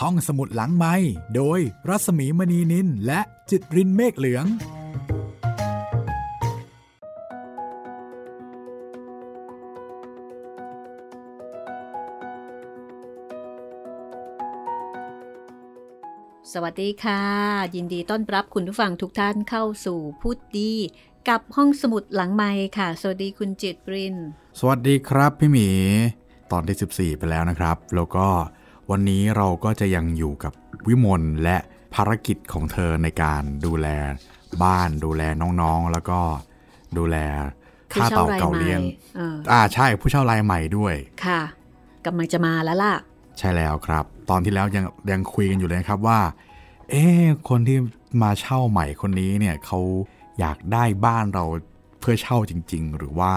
ห้องสมุดหลังไม้โดยรัสมีมณีนินและจิตรินเมฆเหลือง สวัสดีค่ะ ยินดีต้อนรับคุณผู้ฟังทุกท่านเข้าสู่พูดดี กับห้องสมุดหลังไม้ค่ะ สวัสดีคุณจิตริน สวัสดีครับพี่หมี ตอนที่ 14 ไปแล้วนะครับ แล้วก็ วันนี้เราก็จะยังอยู่กับวิมลและภารกิจของเธอในการดูแลบ้านดูแลน้องๆ แล้วก็ดูแลค่าเต่าเก่าเลี้ยงเอออ่าใช่ผู้เช่ารายใหม่ด้วยค่ะกำลังจะมาแล้วล่ะ ใช่แล้วครับ ตอนที่แล้วยังยังคุยกันอยู่เลยนะครับว่า เอ๊ะคนที่มาเช่าใหม่คนนี้เนี่ยเขาอยากได้บ้านเราเพื่อเช่าจริง ๆ หรือว่า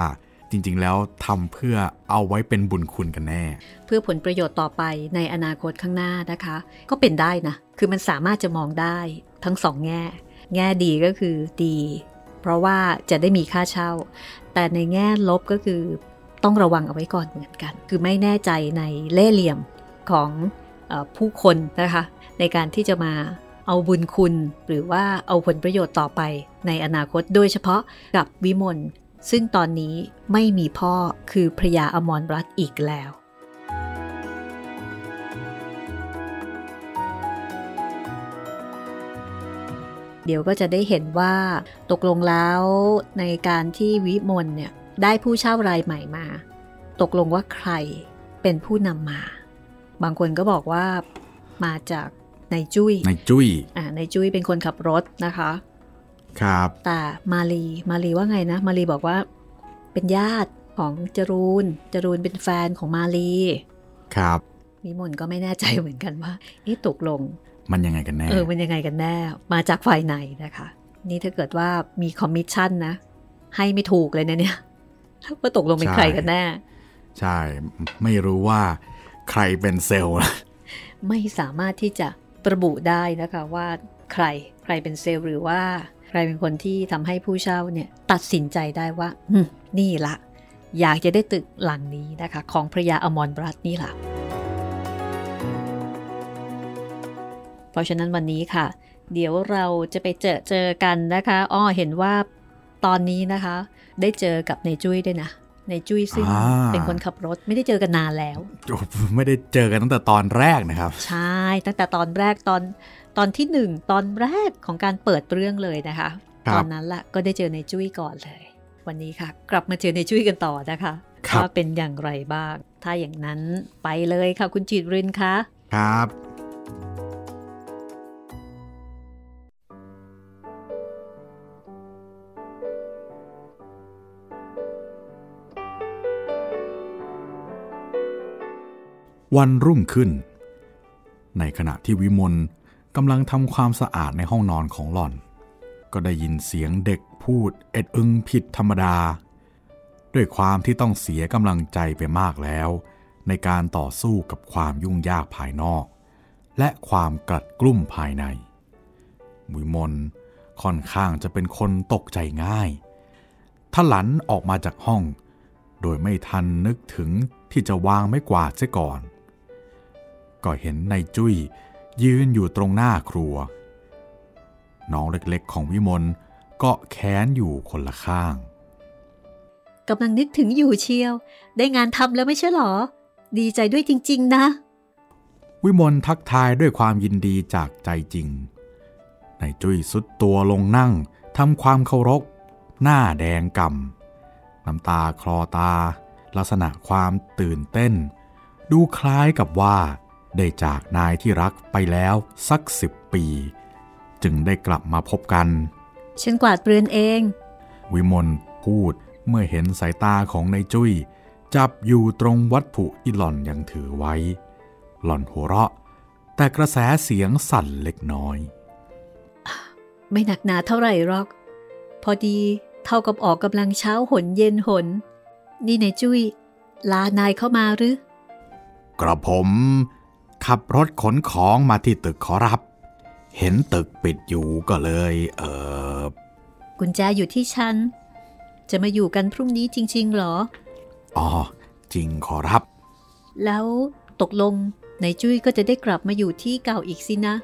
จริง ๆ แล้วทำเพื่อเอาไว้เป็นบุญคุณกันแน่ เพื่อผลประโยชน์ต่อไปในอนาคตข้างหน้านะคะ ก็เป็นได้นะ คือมันสามารถจะมองได้ทั้งสองแง่ แง่ดีก็คือดี เพราะว่าจะได้มีค่าเช่า แต่ในแง่ลบก็คือต้องระวังเอาไว้ก่อนเหมือนกัน คือไม่แน่ใจในเล่ห์เหลี่ยมของผู้คนนะคะ ในการที่จะมาเอาบุญคุณ หรือว่าเอาผลประโยชน์ต่อไปในอนาคตโดยเฉพาะกับวิมล ซึ่งตอนนี้ไม่มีพ่อคือพระยาอมรรัตน์อีกแล้ว เดี๋ยวก็จะได้เห็นว่าตกลงแล้วในการที่วิมลเนี่ยได้ผู้เช่ารายใหม่มา ตกลงว่าใครเป็นผู้นำมา บางคนก็บอกว่ามาจากนายจุย้ยในจุ้ยอ่านายจุ้ยเป็นคนขับรถนะคะ ครับ แต่มาลีมาลีว่าไงนะ มาลีบอกว่าเป็นญาติของจรูนจรูนเป็นแฟนของมาลีครับวิมลก็ไม่แน่ใจเหมือนกันว่าเอ๊ะตกลง มันยังไงกันแน่เออมันยังไงกันแน่ มาจากฝ่ายไหนนะคะ นี่ถ้าเกิดว่ามีคอมมิชชั่นนะ ให้ไม่ถูกเลยนะเนี่ยว่าตกลงเป็นใครกันแน่ ใช่ไม่รู้ว่าใครเป็นเซลล์นะไม่สามารถที่จะระบุได้นะคะว่าใครใครเป็นเซลล์หรือว่า ใครเป็นคนที่ทำให้ผู้เช่าเนี่ยตัดสินใจได้ว่าอืมนี่ละอยากจะได้ตึกหลังนี้นะคะ ของพระยาอมรบรัตน์นี่ล่ะเพราะฉะนั้นวันนี้ค่ะ เดี๋ยวเราจะไปเจอเจอกันนะคะอ้อเห็นว่าตอนนี้นะคะ ได้เจอกับในจุ้ยด้วยนะในจุ้ยซึ่งอ่าเป็นคนขับรถไม่ได้เจอกันนานแล้วโอ้ไม่ได้เจอกันตั้งแต่ตอนแรกนะครับ ใช่ ตั้งแต่ตอนแรกตอน ตอนที่หนึ่งตอนแรกของการเปิดเรื่องเลยนะคะครับตอนนั้นละก็ได้เจอในจุ้ยก่อนเลย วันนี้ค่ะ กลับมาเจอในจุ้ยกันต่อนะคะครับว่าเป็นอย่างไรบ้าง ถ้าอย่างนั้นไปเลยค่ะ คุณจิตรินคะครับวันรุ่งขึ้น ในขณะที่วิมล กำลังทำความสะอาดในห้องนอนของหล่อน ก็ได้ยินเสียงเด็กพูดเอ็ดอึงผิดธรรมดา ด้วยความที่ต้องเสียกำลังใจไปมากแล้ว ในการต่อสู้กับความยุ่งยากภายนอก และความกลัดกลุ้มภายในวิมลค่อนข้างจะเป็นคนตกใจง่ายทหลันออกมาจากห้อง โดยไม่ทันนึกถึงที่จะวางไม้กวาดเสียก่อน ก็เห็นนายจุ้ย ยืนอยู่ตรงหน้าครัว น้องเล็กๆ ของวิมลก็แค้นอยู่คนละข้างกำลังนึกถึงอยู่เชียว ได้งานทำแล้วไม่ใช่หรอ ดีใจด้วยจริง ๆ นะ วิมลทักทายด้วยความยินดีจากใจจริงนายจุ้ยสุดตัวลงนั่งทำความเคารพ หน้าแดงกำน้ำตาคลอตา ลักษณะความตื่นเต้น ดูคล้ายกับว่า ได้จากนายที่รักไปแล้วสักสิบปี จึงได้กลับมาพบกัน ฉันกวาดเปลือนเอง วิมลพูดเมื่อเห็นสายตาของนายจุ้ย จับอยู่ตรงวัตถุที่หล่อนยังถือไว้ หล่อนหัวเราะ แต่กระแสเสียงสั่นเล็กน้อย ไม่หนักหนาเท่าไหร่หรอก พอดีเท่ากับออกกำลังเช้าหนเย็นหน นี่นายจุ้ยลานายเข้ามาหรือ กระผม ขับรถขนของมาที่ตึกขอรับ เห็นตึกปิดอยู่ก็เลย เออกุญแจอยู่ที่ฉัน จะมาอยู่กันพรุ่งนี้จริงๆเหรอ อ๋อ จริงขอรับ แล้วตกลงในจุ้ยก็จะได้กลับมาอยู่ที่เก่าอีกสินะ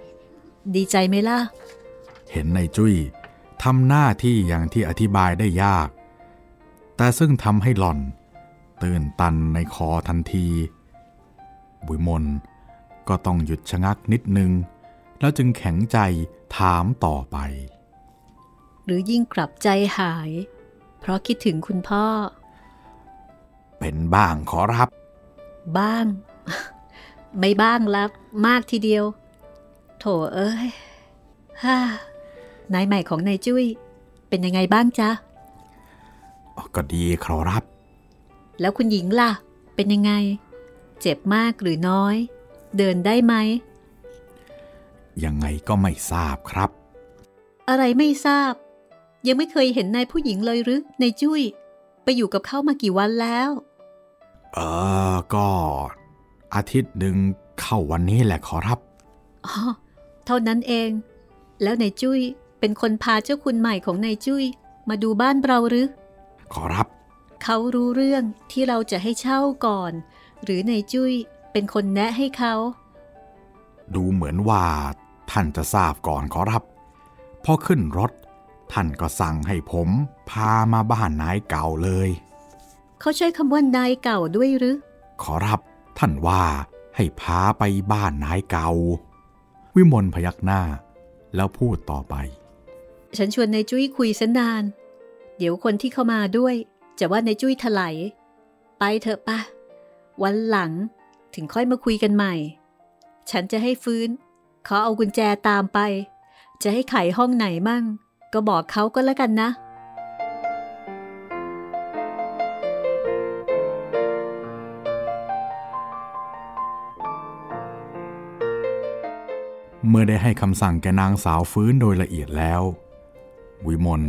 ดีใจไหมล่ะ เห็นในจุ้ยทำหน้าที่อย่างที่อธิบายได้ยาก แต่ซึ่งทำให้หล่อน ตื่นตันในคอทันที บุยมน ก็ต้องหยุดชะงักนิดนึง แล้วจึงแข็งใจถามต่อไป หรือยิ่งกลับใจหาย เพราะคิดถึงคุณพ่อ เป็นบ้างขอรับ บ้าง ไม่บ้างละมากทีเดียว โถเอ้ยฮ่านายใหม่ของนายจุ้ย เป็นยังไงบ้างจ๊ะก็ดีขอรับ แล้วคุณหญิงล่ะ เป็นยังไง เจ็บมากหรือน้อย เดินได้ไหม ยังไงก็ไม่ทราบครับ อะไรไม่ทราบ ยังไม่เคยเห็นนายผู้หญิงเลยหรือในายจุ้ย ไปอยู่กับเขามากี่วันแล้ว เออ ก็ อาทิตย์หนึ่งเข้าวันนี้แหละขอรับอ๋อเท่านั้นเอง แล้วนายจุ้ยเป็นคนพาเจ้าคุณใหม่ของนายจุ้ยมาดูบ้านเราหรือ ขอรับ เขารู้เรื่องที่เราจะให้เช่าก่อน หรือนายจุ้ย เป็นคนแนะให้เขา ดูเหมือนว่า ท่านจะทราบก่อนขอรับพอขึ้นรถ ท่านก็สั่งให้ผมพามาบ้านนายเก่าเลย เขาใช้คำว่านายเก่าด้วยหรือ ขอรับท่านว่าให้พาไปบ้านนายเก่า วิมลพยักหน้า แล้วพูดต่อไป ฉันชวนนายจุ้ยคุยสนาน เดี๋ยวคนที่เข้ามาด้วย จะว่านายจุ้ยถลายไปเถอะปะ วันหลัง ถึงค่อยมาคุยกันใหม่ ฉันจะให้ฟื้น ขอเอากุญแจตามไป จะให้ไขห้องไหนมั่ง ก็บอกเขาก็แล้วกันนะ เมื่อได้ให้คำสั่งแกนางสาวฟื้นโดยละเอียดแล้ว วิมล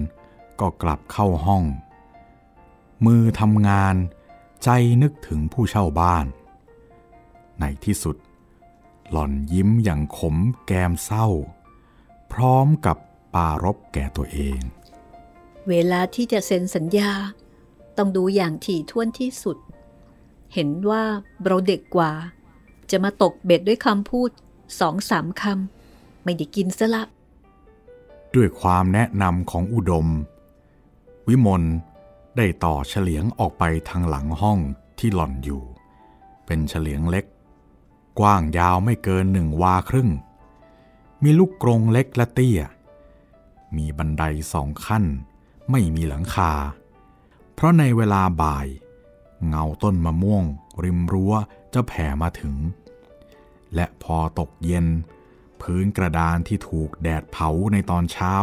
ก็กลับเข้าห้อง มือทำงานใจนึกถึงผู้เช่าบ้าน ในที่สุด หล่อนยิ้มอย่างขมแกมเศร้า พร้อมกับปารบแก่ตัวเอง เวลาที่จะเซ็นสัญญา ต้องดูอย่างถี่ถ้วนที่สุด เห็นว่าเราเด็กกว่า จะมาตกเบ็ดด้วยคำพูดสองสามคำไม่ได้กินซะละ ด้วยความแนะนำของอุดม วิมลได้ต่อเฉลียงออกไปทางหลังห้องที่หล่อนอยู่ เป็นเฉลียงเล็ก กว้างยาวไม่เกินหนึ่งวาครึ่ง มีลูกกรงเล็กและเตี้ย มีบันไดสองขั้น ไม่มีหลังคา เพราะในเวลาบ่าย เงาต้นมะม่วง ริมรั้วจะแผ่มาถึง และพอตกเย็น พื้นกระดานที่ถูกแดดเผาในตอนเช้า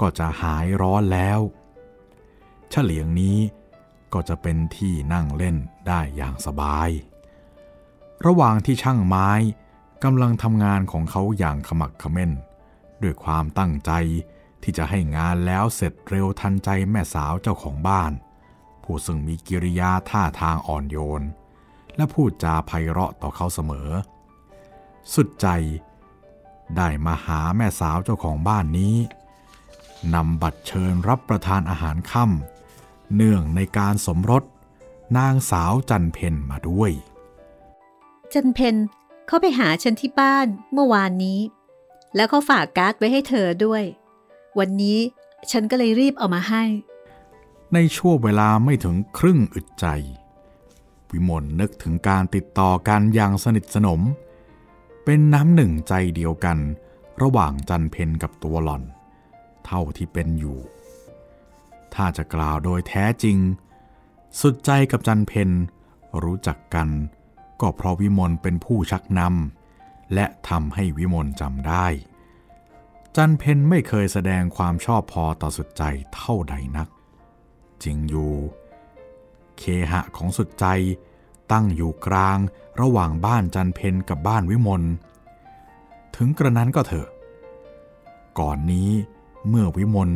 ก็จะหายร้อนแล้วเฉลียงนี้ก็จะเป็นที่นั่งเล่นได้อย่างสบาย ระหว่างที่ช่างไม้กำลังทำงานของเขาอย่างขมักขม้น ด้วยความตั้งใจที่จะให้งานแล้วเสร็จเร็วทันใจแม่สาวเจ้าของบ้าน ผู้ซึ่งมีกิริยาท่าทางอ่อนโยน และพูดจาไพเราะต่อเขาเสมอ สุดใจ ได้มาหาแม่สาวเจ้าของบ้านนี้นำบัตรเชิญรับประทานอาหารค่ำเนื่องในการสมรสนางสาวจันเพนมาด้วย จันเพนเขาไปหาฉันที่บ้านเมื่อวานนี้ แล้วเขาฝากการ์ดไว้ให้เธอด้วย วันนี้ฉันก็เลยรีบเอามาให้ ในช่วงเวลาไม่ถึงครึ่งอึดใจ วิมลนึกถึงการติดต่อกันอย่างสนิทสนม เป็นน้ำหนึ่งใจเดียวกัน ระหว่างจันเพนกับตัวหล่อน เท่าที่เป็นอยู่ ถ้าจะกล่าวโดยแท้จริง สุดใจกับจันเพนรู้จักกัน ก็เพราะวิมลเป็นผู้ชักนำและทำให้วิมลจำได้ จันเพนไม่เคยแสดงความชอบพอต่อสุดใจเท่าใดนัก จริงอยู่ เคหะของสุดใจตั้งอยู่กลางระหว่างบ้านจันเพนกับบ้านวิมลถึงกระนั้นก็เถอะ ก่อนนี้เมื่อวิมล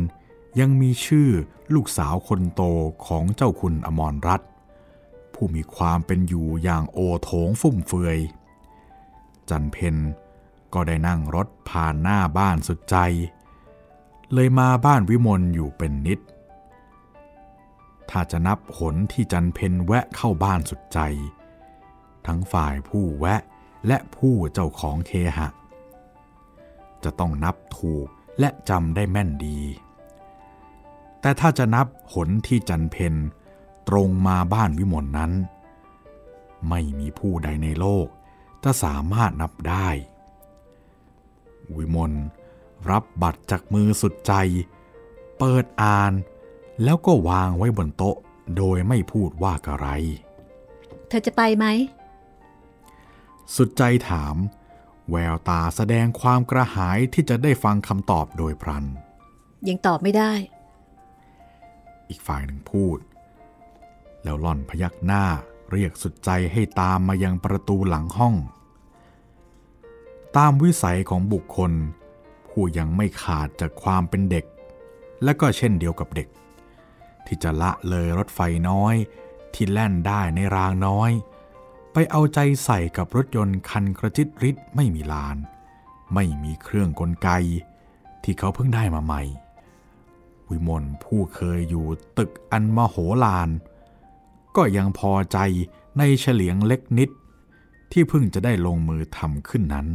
ยังมีชื่อลูกสาวคนโตของเจ้าคุณอมรรัตน์ ผู้มีความเป็นอยู่อย่างโอโถงฟุ่มเฟือย จันเพนก็ได้นั่งรถผ่านหน้าบ้านสุดใจ เลยมาบ้านวิมลอยู่เป็นนิด ถ้าจะนับผลที่จันเพนแวะเข้าบ้านสุดใจ ทั้งฝ่ายผู้แวะและผู้เจ้าของเคหะ จะต้องนับถูกและจำได้แม่นดี แต่ถ้าจะนับหนที่จันเพน ตรงมาบ้านวิมลนนั้น ไม่มีผู้ใดในโลกจะสามารถนับได้ วิมลรับบัตรจากมือสุดใจ เปิดอ่านแล้วก็วางไว้บนโต๊ะโดยไม่พูดว่าอะไร เธอจะไปไหม สุดใจถาม แววตาแสดงความกระหายที่จะได้ฟังคำตอบโดยพลัน ยังตอบไม่ได้ อีกฝ่ายหนึ่งพูด แล้วหล่อนพยักหน้าเรียกสุดใจให้ตามมายังประตูหลังห้อง ตามวิสัยของบุคคล ผู้ยังไม่ขาดจากความเป็นเด็ก และก็เช่นเดียวกับเด็ก ที่จะละเลยรถไฟน้อยที่แล่นได้ในรางน้อย ไปเอาใจใส่กับรถยนต์คันกระจิตริดไม่มีลาน ไม่มีเครื่องกลไก ที่เขาเพิ่งได้มาใหม่ วิมลผู้เคยอยู่ตึกอันมโหฬาร ก็ยังพอใจในเฉลียงเล็กนิด ที่เพิ่งจะได้ลงมือทำขึ้นนั้น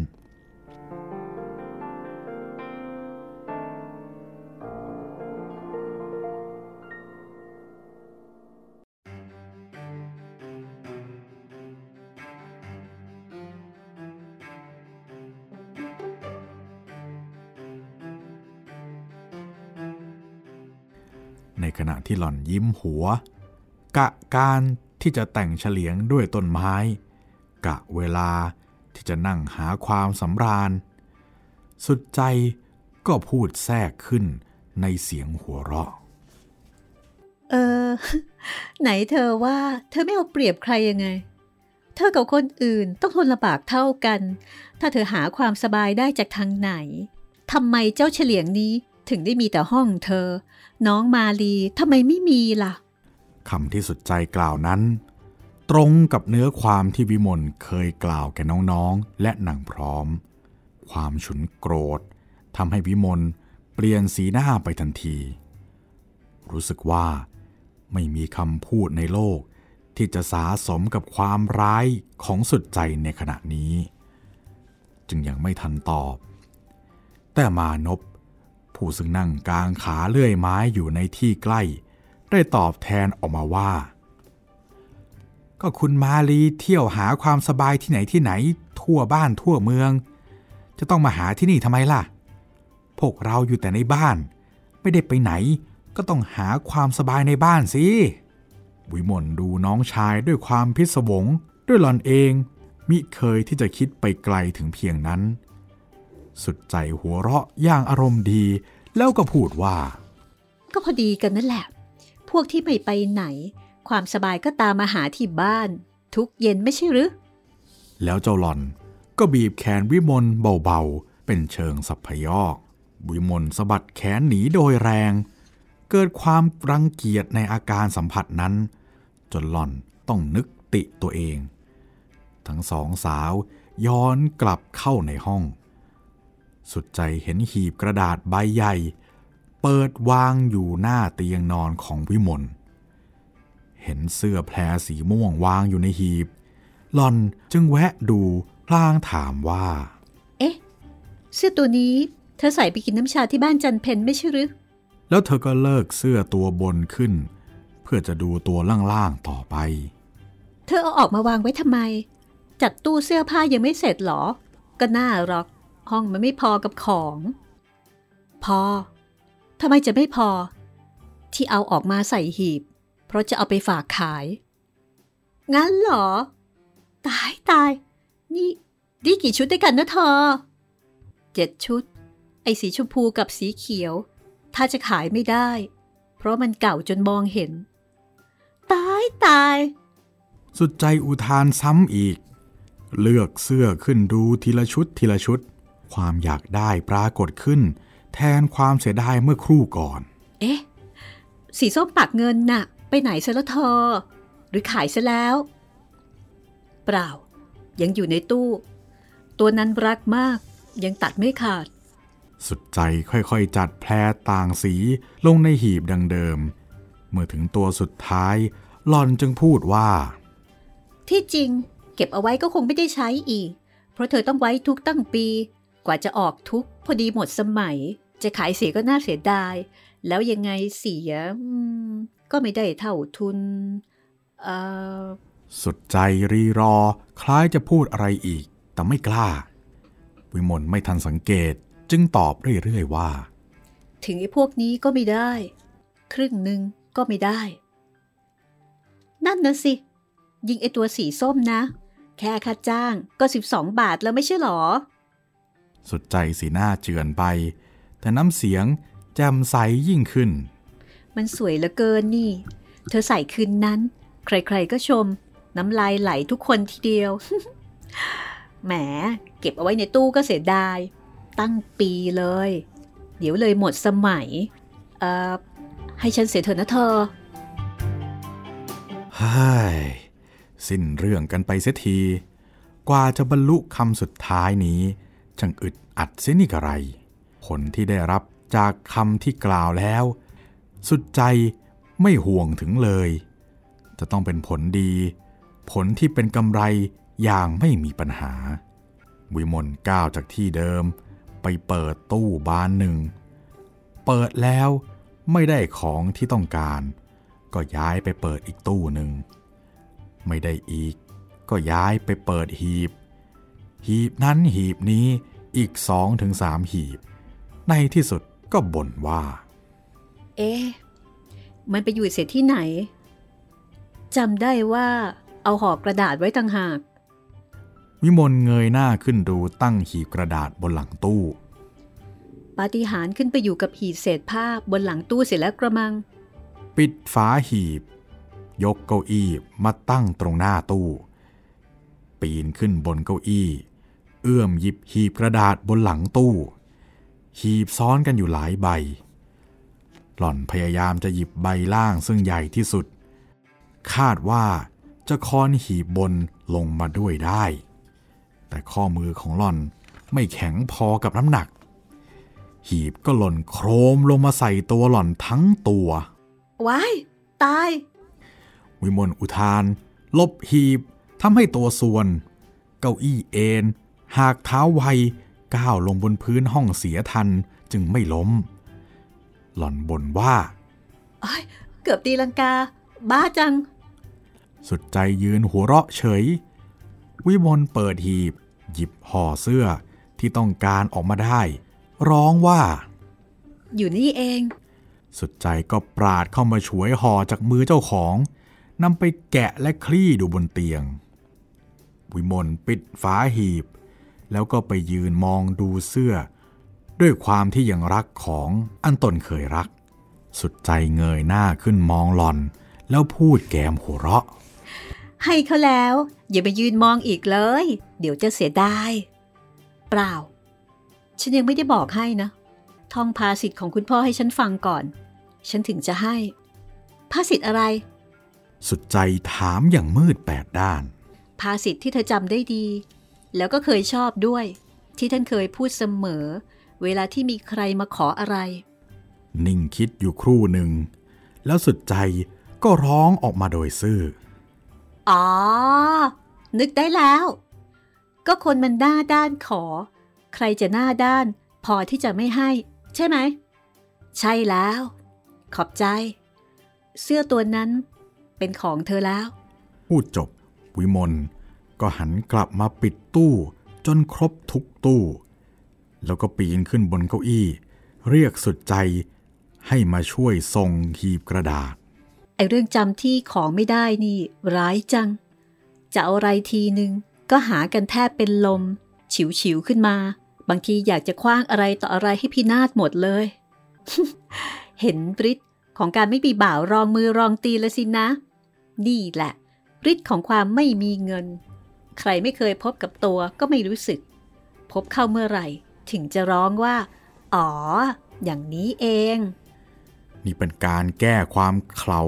ในขณะที่หล่อนยิ้มหัว กะการที่จะแต่งเฉลียงด้วยต้นไม้ กะเวลาที่จะนั่งหาความสำราญ สุดใจก็พูดแทรกขึ้นในเสียงหัวเราะ เออ ไหนเธอว่าเธอไม่เอาเปรียบใครยังไง เธอกับคนอื่นต้องทนลำบากเท่ากัน ถ้าเธอหาความสบายได้จากทางไหนทำไมเจ้าเฉลียงนี้ถึงได้มีแต่ห้องเธอ น้องมาลีทำไมไม่มีล่ะ คำที่สุดใจกล่าวนั้น ตรงกับเนื้อความที่วิมลเคยกล่าวแก่น้องๆ และหนังพร้อม ความฉุนโกรธทำให้วิมลเปลี่ยนสีหน้าไปทันที รู้สึกว่าไม่มีคำพูดในโลกที่จะสาสมกับความร้ายของสุดใจในขณะนี้ จึงยังไม่ทันตอบ แต่มานพผู้ซึ่งนั่งกลางขาเลื่อยไม้อยู่ในที่ใกล้ ได้ตอบแทนออกมาว่า ก็คุณมาลีเที่ยวหาความสบายที่ไหนที่ไหน ทั่วบ้านทั่วเมือง จะต้องมาหาที่นี่ทำไมล่ะ พวกเราอยู่แต่ในบ้าน ไม่ได้ไปไหน ก็ต้องหาความสบายในบ้านสิวิมลดูน้องชายด้วยความพิศวงด้วยหลอนเองมิเคยที่จะคิดไปไกลถึงเพียงนั้น สุดใจหัวเราะอย่างอารมณ์ดี แล้วก็พูดว่า ก็พอดีกันนั่นแหละ พวกที่ไม่ไปไหน ความสบายก็ตามมาหาที่บ้าน ทุกเย็นไม่ใช่หรือ แล้วเจ้าหลอนก็บีบแขนวิมลเบาๆ เป็นเชิงสัพพยอกวิมลสะบัดแขนหนีโดยแรง เกิดความรังเกียจในอาการสัมผัสนั้น จนหล่อนต้องนึกติตัวเอง ทั้งสองสาวย้อนกลับเข้าในห้อง สุดใจเห็นหีบกระดาษใบใหญ่ เปิดวางอยู่หน้าเตียงนอนของวิมล เห็นเสื้อแพรสีม่วงวางอยู่ในหีบ หลอนจึงแวะดูพลางถามว่า เอ๊ะ เสื้อตัวนี้เธอใส่ไปกินน้ำชาที่บ้านจันเพนไม่ใช่หรือ แล้วเธอก็เลิกเสื้อตัวบนขึ้น เพื่อจะดูตัวล่างๆต่อไป เธอเอาออกมาวางไว้ทำไม จัดตู้เสื้อผ้ายังไม่เสร็จหรอ ก็น่าหรอก ห้องมันไม่พอกับของ พอ ทำไมจะไม่พอ ที่เอาออกมาใส่หีบ เพราะจะเอาไปฝากขาย งั้นเหรอ ตายตาย นี่นี่กี่ชุดด้วยกันนะเธอเจ็ดชุด ไอ้สีชมพูกับสีเขียว ถ้าจะขายไม่ได้ เพราะมันเก่าจนมองเห็น ตายตาย สุดใจอุทานซ้ำอีก เลือกเสื้อขึ้นดูทีละชุดทีละชุด ความอยากได้ปรากฏขึ้น แทนความเสียดายเมื่อครู่ก่อน เอ๊ะ สีส้มปากเงินน่ะ ไปไหนซะแล้วเธอ หรือขายซะแล้ว เปล่า ยังอยู่ในตู้ ตัวนั้นรักมาก ยังตัดไม่ขาด สุดใจค่อยๆ จัดแพรต่างสีลงในหีบดังเดิม เมื่อถึงตัวสุดท้ายหลอนจึงพูดว่า ที่จริง เก็บเอาไว้ก็คงไม่ได้ใช้อีก เพราะเธอต้องไว้ทุกตั้งปี กว่าจะออกทุกพอดีหมดสมัย จะขายเสียก็น่าเสียดาย แล้วยังไงเสียก็ไม่ได้เท่าทุนเอ่อสุดใจรีรอ คล้ายจะพูดอะไรอีก แต่ไม่กล้า วิมลไม่ทันสังเกตจึงตอบเรื่อยๆว่า ถึงไอ้พวกนี้ก็ไม่ได้ ครึ่งหนึ่งก็ไม่ได้ นั่นนะสิ ยิงไอตัวสีส้มนะ แค่ค่าจ้างก็ 12 บาทแล้วไม่ใช่หรอ สุดใจสีหน้าเจือนไป แต่น้ำเสียงแจ่มใสยิ่งขึ้น มันสวยเหลือเกินนี่ เธอใส่คืนนั้น ใครๆก็ชม น้ำลายไหลทุกคนทีเดียว แหม เก็บเอาไว้ในตู้ก็เสียดาย ตั้งปีเลย เดี๋ยวเลยหมดสมัย เอ่อ ให้ฉันเสียเถอะนะเธอฮ้ยสิ้นเรื่องกันไปเสียที กว่าจะบรรลุคำสุดท้ายนี้ ช่างอึดอัดเสียนี่กระไร ผลที่ได้รับจากคำที่กล่าวแล้ว สุดใจไม่ห่วงถึงเลย จะต้องเป็นผลดี ผลที่เป็นกำไรอย่างไม่มีปัญหา วิมลก้าวจากที่เดิม ไปเปิดตู้บานหนึ่ง เปิดแล้วไม่ได้ของที่ต้องการ ก็ย้ายไปเปิดอีกตู้หนึ่ง ไม่ได้อีก ก็ย้ายไปเปิดหีบ หีบนั้นหีบนี้อีกสองถึงสามหีบ ในที่สุดก็บ่นว่า เอ๊ะ มันไปอยู่เสียที่ไหนจำได้ว่าเอาห่อกระดาษไว้ต่างหาก วิมลเงยหน้าขึ้นดูตั้งหีบกระดาษบนหลังตู้ ปาฏิหาริย์ขึ้นไปอยู่กับหีบเศษผ้าบนหลังตู้เสร็จแล้วกระมัง ปิดฝาหีบ ยกเก้าอี้มาตั้งตรงหน้าตู้ ปีนขึ้นบนเก้าอี้ เอื้อมหยิบหีบกระดาษบนหลังตู้ หีบซ้อนกันอยู่หลายใบ หล่อนพยายามจะหยิบใบล่างซึ่งใหญ่ที่สุด คาดว่าจะค้อนหีบบนลงมาด้วยได้ แต่ข้อมือของหล่อนไม่แข็งพอกับน้ำหนัก หีบก็หล่นโครมลงมาใส่ตัวหล่อนทั้งตัวว้ายตาย วิมลอุทาน ลบหีบทำให้ตัวส่วน เก้าอี้เอนหากเท้าไว ก้าวลงบนพื้นห้องเสียทันจึงไม่ล้ม หล่อนบ่นว่าเกือบตีลังกา บ้าจัง สุดใจยืนหัวเราะเฉย วิมลเปิดหีบ หยิบห่อเสื้อที่ต้องการออกมาได้ ร้องว่า อยู่นี่เอง สุดใจก็ปราดเข้ามาช่วยห่อจากมือเจ้าของนำไปแกะและคลี่ดูบนเตียง วิมลปิดฝาหีบ แล้วก็ไปยืนมองดูเสื้อ ด้วยความที่ยังรักของอันตนเคยรัก สุดใจเงยหน้าขึ้นมองหลอน แล้วพูดแกมหัวเราะ ให้เขาแล้ว อย่าไปยืนมองอีกเลย เดี๋ยวจะเสียดายเปล่า ฉันยังไม่ได้บอกให้นะท่องภาษิตของคุณพ่อให้ฉันฟังก่อน ฉันถึงจะให้ ภาษิตอะไร สุดใจถามอย่างมืดแปดด้าน ภาษิตที่เธอจำได้ดี แล้วก็เคยชอบด้วย ที่ท่านเคยพูดเสมอ เวลาที่มีใครมาขออะไร นิ่งคิดอยู่ครู่หนึ่ง แล้วสุดใจก็ร้องออกมาโดยซื่อ อ๋อ นึกได้แล้ว ก็คนมันหน้าด้านขอ ใครจะหน้าด้าน พอที่จะไม่ให้ ใช่ไหม ใช่แล้ว ขอบใจ เสื้อตัวนั้นเป็นของเธอแล้ว พูดจบ วิมล ก็หันกลับมาปิดตู้จนครบทุกตู้ แล้วก็ปีนขึ้นบนเก้าอี้ เรียกสุดใจให้มาช่วยส่งหีบกระดาษ ไอเรื่องจำที่ของไม่ได้นี่ ร้ายจัง จะเอาอะไรทีนึง ก็หากันแทบเป็นลม ฉิวฉิวขึ้นมา บางทีอยากจะคว้างอะไรต่ออะไรให้พินาศหมดเลย เห็นฤทธิ์ของการไม่มีบ่าวรองมือรองตีละสินะ นี่แหละฤทธิ์ของความไม่มีเงิน ใครไม่เคยพบกับตัวก็ไม่รู้สึก พบเข้าเมื่อไหร่ ถึงจะร้องว่า อ๋อ อย่างนี้เอง นี่เป็นการแก้ความเขลา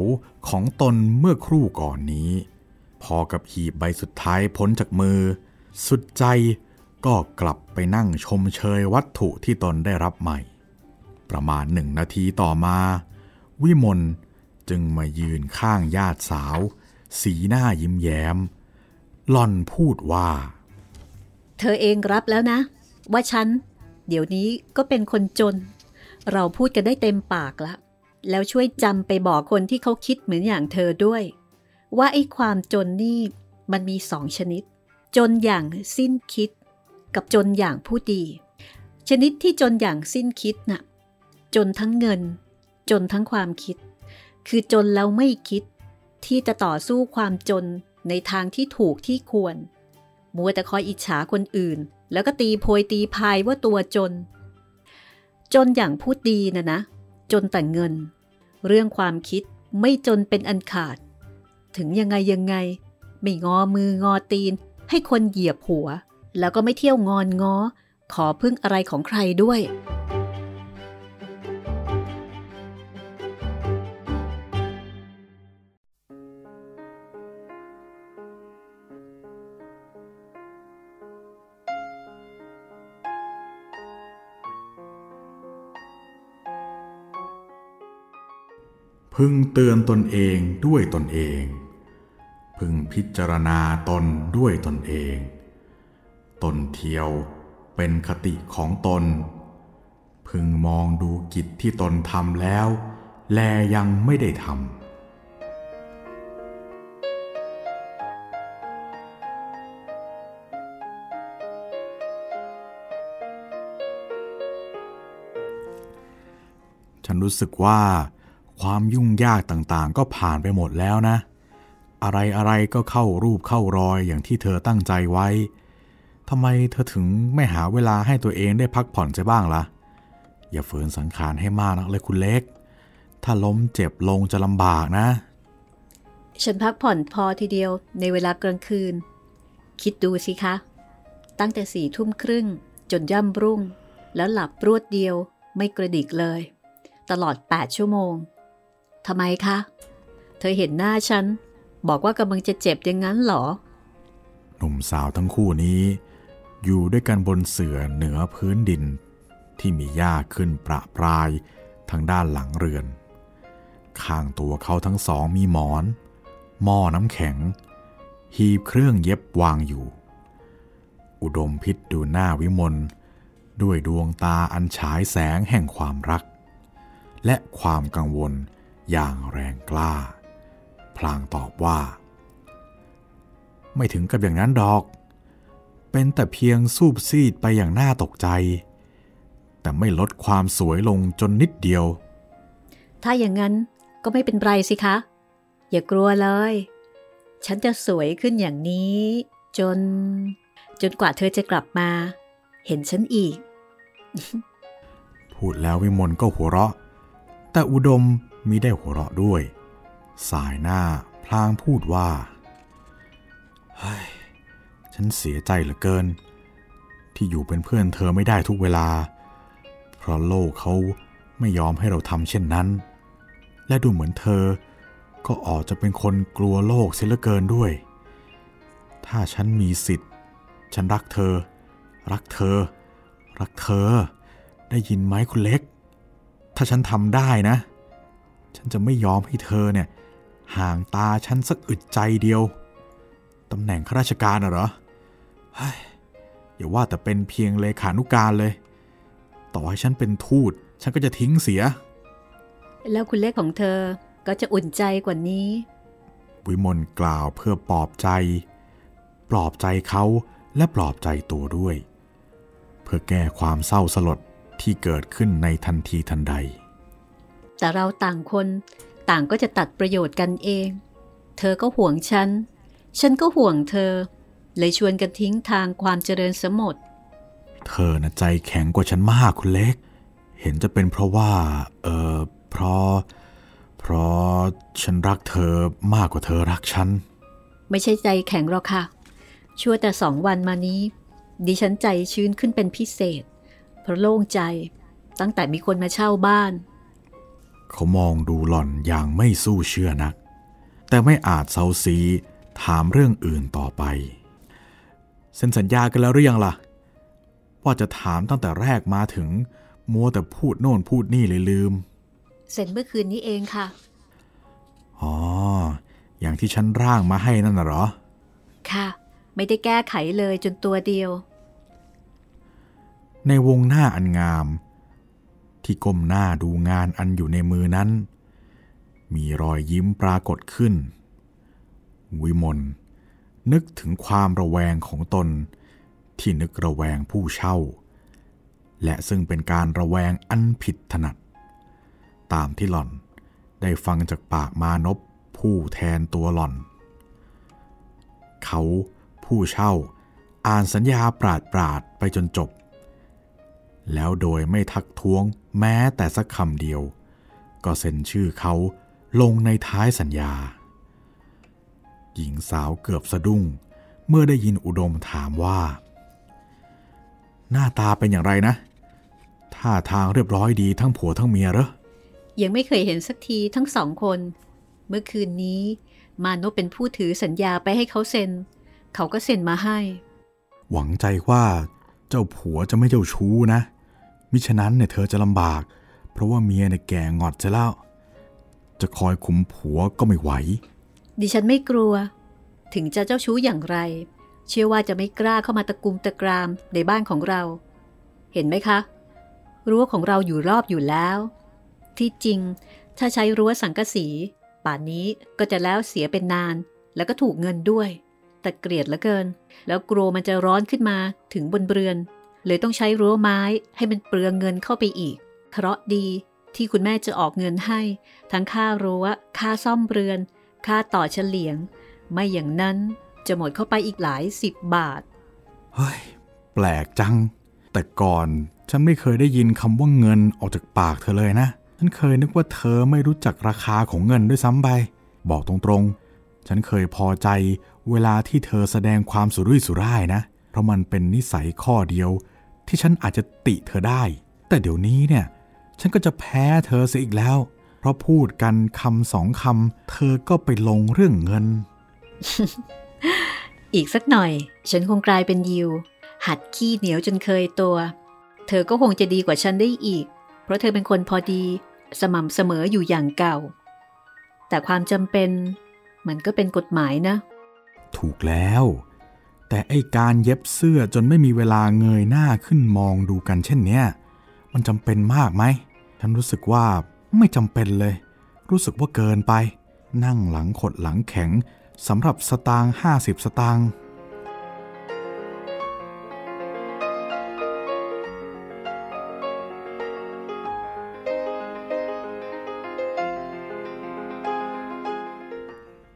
ของตนเมื่อครู่ก่อนนี้ พอกับหีบใบสุดท้ายพ้นจากมือ สุดใจก็กลับไปนั่งชมเชยวัตถุที่ตนได้รับใหม่ ประมาณหนึ่งนาทีต่อมา วิมลจึงมายืนข้างญาติสาว สีหน้ายิ้มแย้ม หล่อนพูดว่า เธอเองรับแล้วนะ ว่าฉัน เดี๋ยวนี้ก็เป็นคนจน เราพูดกันได้เต็มปากละแล้วช่วยจำไปบอกคนที่เขาคิดเหมือนอย่างเธอด้วย ว่าไอ้ความจนนี่มันมีสองชนิด จนอย่างสิ้นคิด กับจนอย่างผู้ดี ชนิดที่จนอย่างสิ้นคิดน่ะจนทั้งเงิน จนทั้งความคิด คือจนแล้วไม่คิดที่จะต่อสู้ความจน ในทางที่ถูกที่ควร มัวแต่คอยอิจฉาคนอื่น แล้วก็ตีโพยตีพายว่าตัวจน จนอย่างพูดดีนะนะ จนแต่เงิน เรื่องความคิดไม่จนเป็นอันขาด ถึงยังไงยังไง ไม่งอมืองอตีน ให้คนเหยียบหัว แล้วก็ไม่เที่ยวงอนงอขอพึ่งอะไรของใครด้วย พึงเตือนตนเองด้วยตนเอง พึงพิจารณาตนด้วยตนเอง ตนเทียวเป็นคติของตน พึงมองดูกิจที่ตนทำแล้ว แลยังไม่ได้ทำฉันรู้สึกว่า ความยุ่งยากต่างๆ ก็ผ่านไปหมดแล้วนะ อะไรอะไรก็เข้ารูปเข้ารอยอย่างที่เธอตั้งใจไว้ทำไมเธอถึงไม่หาเวลาให้ตัวเองได้พักผ่อนจะบ้างละ่ะ อย่าฝืนสังขารให้มากนักเลยคุณเล็ก ถ้าล้มเจ็บลงจะลำบากนะ ฉันพักผ่อนพอทีเดียวในเวลากลางคืน คิดดูสิคะ ตั้งแต่สี่ทุ่มครึ่ง จนย่ำรุ่ง แล้วหลับรวดเดียวไม่กระดิกเลย ตลอด 8 ชั่วโมง ทำไมคะ เธอเห็นหน้าฉัน บอกว่ากำลังจะเจ็บอย่างนั้นเหรอ หนุ่มสาวทั้งคู่นี้ อยู่ด้วยกันบนเสื่อเหนือพื้นดิน ที่มีหญ้าขึ้นประปรายทางด้านหลังเรือน ข้างตัวเขาทั้งสองมีหมอน หม้อน้ำแข็ง หีบเครื่องเย็บวางอยู่ อุดมพิษดูหน้าวิมลด้วยดวงตาอันฉายแสงแห่งความรัก และความกังวล อย่างแรงกล้า พลางตอบว่า ไม่ถึงกับอย่างนั้นดอก เป็นแต่เพียงสูบซีดไปอย่างน่าตกใจ แต่ไม่ลดความสวยลงจนนิดเดียว ถ้าอย่างนั้นก็ไม่เป็นไรสิคะ อย่ากลัวเลย ฉันจะสวยขึ้นอย่างนี้ จน จนกว่าเธอจะกลับมา เห็นฉันอีก พูดแล้ววิมลก็หัวเราะ แต่อุดม มิได้หัวเราะด้วย สายหน้าพลางพูดว่าเฮ้ยฉันเสียใจเหลือเกิน ที่อยู่เป็นเพื่อนเธอไม่ได้ทุกเวลา เพราะโลกเขาไม่ยอมให้เราทำเช่นนั้น และดูเหมือนเธอ ก็ออกจะเป็นคนกลัวโลกเสียเหลือเกินด้วย ถ้าฉันมีสิทธิ์ ฉันรักเธอ รักเธอ รักเธอ ได้ยินไหมคุณเล็ก ถ้าฉันทำได้นะ ฉันจะไม่ยอมให้เธอเนี่ย ห่างตาฉันสักอึดใจเดียวตำแหน่งข้าราชการน่ะเหรอเฮ้ยอย่าว่าแต่เป็นเพียงเลขานุการเลย ต่อให้ฉันเป็นทูต ฉันก็จะทิ้งเสีย แล้วคุณเล็กของเธอก็จะอุ่นใจกว่านี้ วิมลกล่าวเพื่อปลอบใจ ปลอบใจเขาและปลอบใจตัวด้วย เพื่อแก้ความเศร้าสลดที่เกิดขึ้นในทันทีทันใด แต่เราต่างคนต่างก็จะตัดประโยชน์กันเอง เธอก็ห่วงฉัน ฉันก็ห่วงเธอ เลยชวนกันทิ้งทางความเจริญสมด เธอนะใจแข็งกว่าฉันมากคุณเล็ก เห็นจะเป็นเพราะว่า เออเพราะ เพราะฉันรักเธอมากกว่าเธอรักฉัน ไม่ใช่ใจแข็งหรอกค่ะ ชั่วแต่สองวันมานี้ ดิฉันใจชื้นขึ้นเป็นพิเศษ เพราะโล่งใจ ตั้งแต่มีคนมาเช่าบ้าน เขามองดูหล่อนอย่างไม่สู้เชื่อนัก แต่ไม่อาจเซาซีถามเรื่องอื่นต่อไป เซ็นสัญญากันแล้วหรือยังล่ะ ว่าจะถามตั้งแต่แรกมาถึง มัวแต่พูดโน่นพูดนี่เลยลืม เสร็จเมื่อคืนนี้เองค่ะ อ๋อ อย่างที่ฉันร่างมาให้นั่นน่ะเหรอ ค่ะ ไม่ได้แก้ไขเลยจนตัวเดียว ในวงหน้าอันงาม ที่ก้มหน้าดูงานอันอยู่ในมือนั้น มีรอยยิ้มปรากฏขึ้น วิมลนึกถึงความระแวงของตน ที่นึกระแวงผู้เช่า และซึ่งเป็นการระแวงอันผิดถนัด ตามที่หล่อนได้ฟังจากปากมานพผู้แทนตัวหล่อน เขาผู้เช่าอ่านสัญญาปราดปราดไปจนจบ แล้วโดยไม่ทักท้วงแม้แต่สักคำเดียว ก็เซ็นชื่อเขาลงในท้ายสัญญา หญิงสาวเกือบสะดุ้ง เมื่อได้ยินอุดมถามว่า หน้าตาเป็นอย่างไรนะ ท่าทางเรียบร้อยดีทั้งผัวทั้งเมียเหรอ ยังไม่เคยเห็นสักทีทั้งสองคน เมื่อคืนนี้ มานพเป็นผู้ถือสัญญาไปให้เขาเซ็น เขาก็เซ็นมาให้ หวังใจว่าเจ้าผัวจะไม่เจ้าชู้นะ มิฉะนั้นเนี่ยเธอจะลำบาก เพราะว่าเมียเนี่ยแก่งอดจะแล้ว จะคอยคุมผัวก็ไม่ไหว ดิฉันไม่กลัว ถึงจะเจ้าชู้อย่างไร เชื่อว่าจะไม่กล้าเข้ามาตะกุมตะกรามในบ้านของเรา เห็นไหมคะ รั้วของเราอยู่รอบอยู่แล้ว ที่จริงถ้าใช้รั้วสังกะสี ป่านนี้ก็จะแล้วเสียเป็นนาน แล้วก็ถูกเงินด้วย แต่เกลียดเหลือเกิน แล้วกลัวมันจะร้อนขึ้นมาถึงบนเรือน เลยต้องใช้รั้วไม้ให้มันเปลืองเงินเข้าไปอีก เคราะดีที่คุณแม่จะออกเงินให้ ทั้งค่ารั้ว ค่าซ่อมเรือน ค่าต่อเฉลียง ไม่อย่างนั้นจะหมดเข้าไปอีกหลายสิบบาท เฮ้ย แปลกจัง แต่ก่อนฉันไม่เคยได้ยินคำว่าเงินออกจากปากเธอเลยนะ ฉันเคยนึกว่าเธอไม่รู้จักราคาของเงินด้วยซ้ำไป บอกตรงๆ ฉันเคยพอใจเวลาที่เธอแสดงความสุรุ่ยสุร่ายนะ เพราะมันเป็นนิสัยข้อเดียว ที่ฉันอาจจะติเธอได้ แต่เดี๋ยวนี้เนี่ยฉันก็จะแพ้เธอเสียอีกแล้ว เพราะพูดกันคำสองคำเธอก็ไปลงเรื่องเงิน อีกสักหน่อย ฉันคงกลายเป็นยิว หัดขี้เหนียวจนเคยตัว เธอก็คงจะดีกว่าฉันได้อีก เพราะเธอเป็นคนพอดี สม่ำเสมออยู่อย่างเก่า แต่ความจำเป็น มันก็เป็นกฎหมายนะ ถูกแล้ว แต่ไอการเย็บเสื้อจนไม่มีเวลาเงยหน้าขึ้นมองดูกันเช่นเนี้ยมันจำเป็นมากไหม ฉันรู้สึกว่าไม่จำเป็นเลย รู้สึกว่าเกินไป นั่งหลังขดหลังแข็งสำหรับสตางค์50 สตางค์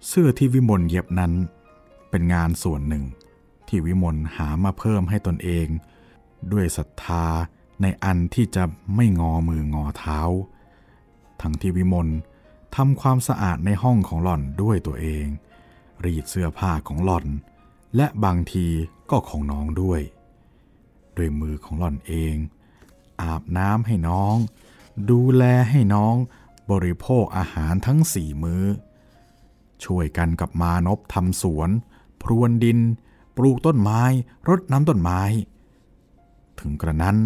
เสื้อที่วิมลเย็บนั้น เป็นงานส่วนหนึ่ง ที่วิมลหามาเพิ่มให้ตนเอง ด้วยศรัทธาในอันที่จะไม่งอมืองอเท้า ทั้งที่วิมลทำความสะอาดในห้องของหล่อนด้วยตัวเอง รีดเสื้อผ้าของหล่อน และบางทีก็ของน้องด้วยด้วยมือของหล่อนเอง อาบน้ำให้น้อง ดูแลให้น้องบริโภคอาหารทั้งสี่มื้อ ช่วยกันกับมานพทำสวน พรวนดิน ปลูกต้นไม้ รดน้ำต้นไม้ ถึงกระนั้น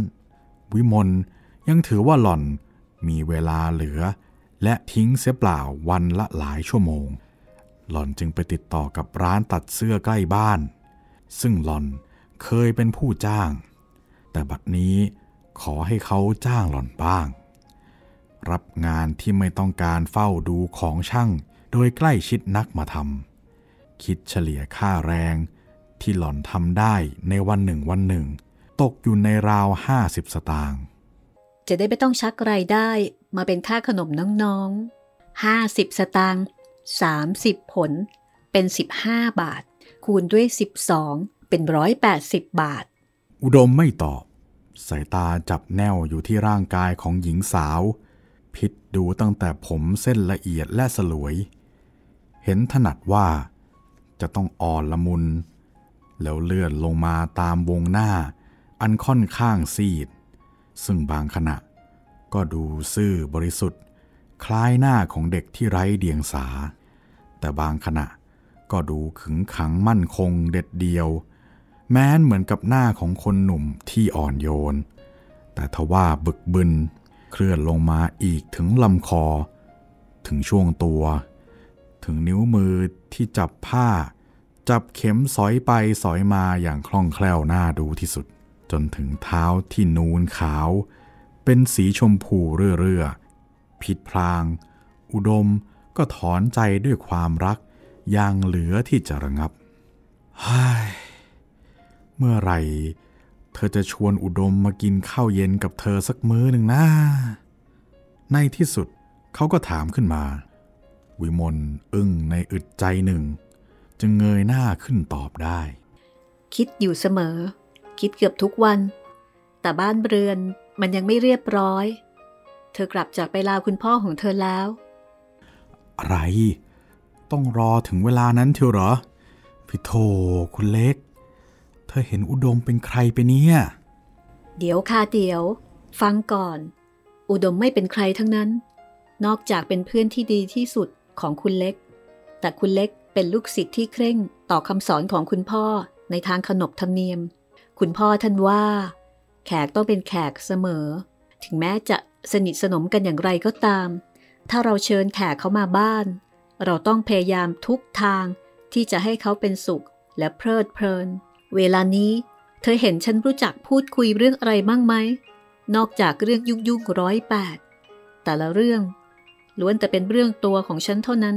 วิมลยังถือว่าหล่อนมีเวลาเหลือ และทิ้งเสียเปล่าวันละหลายชั่วโมง หล่อนจึงไปติดต่อกับร้านตัดเสื้อใกล้บ้าน ซึ่งหล่อนเคยเป็นผู้จ้าง แต่บัดนี้ขอให้เขาจ้างหล่อนบ้าง รับงานที่ไม่ต้องการเฝ้าดูของช่างโดยใกล้ชิดนักมาทำคิดเฉลี่ยค่าแรง ที่หล่อนทำได้ในวันหนึ่งวันหนึ่ง ตกอยู่ในราว50สตางค์ จะได้ไม่ต้องชักรายได้มาเป็นค่าขนมน้องๆ50สตางค์30ผล เป็น15บาท คูณด้วย12เป็น180บาท อุดมไม่ตอบ สายตาจับแนวอยู่ที่ร่างกายของหญิงสาว พิษดูตั้งแต่ผมเส้นละเอียดและสลวย เห็นถนัดว่าจะต้องอ่อนละมุน แล้วเลื่อนลงมาตามวงหน้า อันค่อนข้างซีด ซึ่งบางขณะ ก็ดูซื่อบริสุทธิ์ คล้ายหน้าของเด็กที่ไร้เดียงสา แต่บางขณะก็ดูขึงขังมั่นคงเด็ดเดียว แม้นเหมือนกับหน้าของคนหนุ่มที่อ่อนโยน แต่ทว่าบึกบึน เคลื่อนลงมาอีกถึงลำคอ ถึงช่วงตัว ถึงนิ้วมือที่จับผ้า จับเข็มสอยไปสอยมาอย่างคล่องแคล่วน่าดูที่สุด จนถึงเท้าที่นูนขาว เป็นสีชมพูเรื่อๆผิดพลาง อุดมก็ถอนใจด้วยความรักอย่างเหลือที่จะระงับเฮ้ยเมื่อไหร่ เธอจะชวนอุดมมากินข้าวเย็นกับเธอสักมื้อหนึ่งนะ ในที่สุดเขาก็ถามขึ้นมา วิมลอึ้งในอึดใจหนึ่ง จึงเงยหน้าขึ้นตอบได้ คิดอยู่เสมอ คิดเกือบทุกวัน แต่บ้านเรือนมันยังไม่เรียบร้อย เธอกลับจากไปลาคุณพ่อของเธอแล้ว อะไร ต้องรอถึงเวลานั้นเทียวเหรอพี่โทคุณเล็ก เธอเห็นอุดมเป็นใครไปเนี่ย เดี๋ยวค่ะเดี๋ยว ฟังก่อน อุดมไม่เป็นใครทั้งนั้น นอกจากเป็นเพื่อนที่ดีที่สุดของคุณเล็ก แต่คุณเล็ก เป็นลูกศิษย์ที่เคร่งต่อคำสอนของคุณพ่อในทางขนบธรรมเนียม คุณพ่อท่านว่า แขกต้องเป็นแขกเสมอ ถึงแม้จะสนิทสนมกันอย่างไรก็ตาม ถ้าเราเชิญแขกเขามาบ้าน เราต้องพยายามทุกทางที่จะให้เขาเป็นสุขและเพลิดเพลิน เวลานี้ เธอเห็นฉันรู้จักพูดคุยเรื่องอะไรบ้างไหม นอกจากเรื่องยุ่งยุ่งร้อยแปดแต่ละเรื่องล้วนแต่เป็นเรื่องตัวของฉันเท่านั้น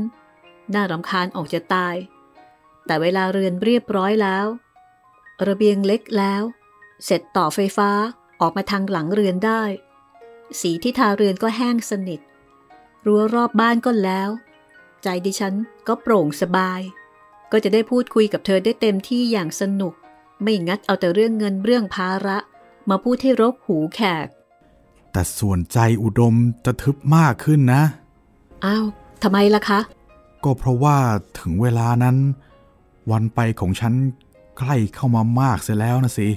น่ารำคาญออกจะตาย แต่เวลาเรือนเรียบร้อยแล้ว ระเบียงเล็กแล้ว เสร็จต่อไฟฟ้าออกมาทางหลังเรือนได้ สีที่ทาเรือนก็แห้งสนิท รั้วรอบบ้านก็แล้ว ใจดิฉันก็โปร่งสบาย ก็จะได้พูดคุยกับเธอได้เต็มที่อย่างสนุก ไม่งัดเอาแต่เรื่องเงินเรื่องภาระ มาพูดให้รกหูแขก แต่ส่วนใจอุดมจะทึบมากขึ้นนะ อ้าวทำไมล่ะคะ ก็เพราะว่าถึงเวลานั้น วันไปของฉันใกล้เข้ามามากเสียแล้วนะสิ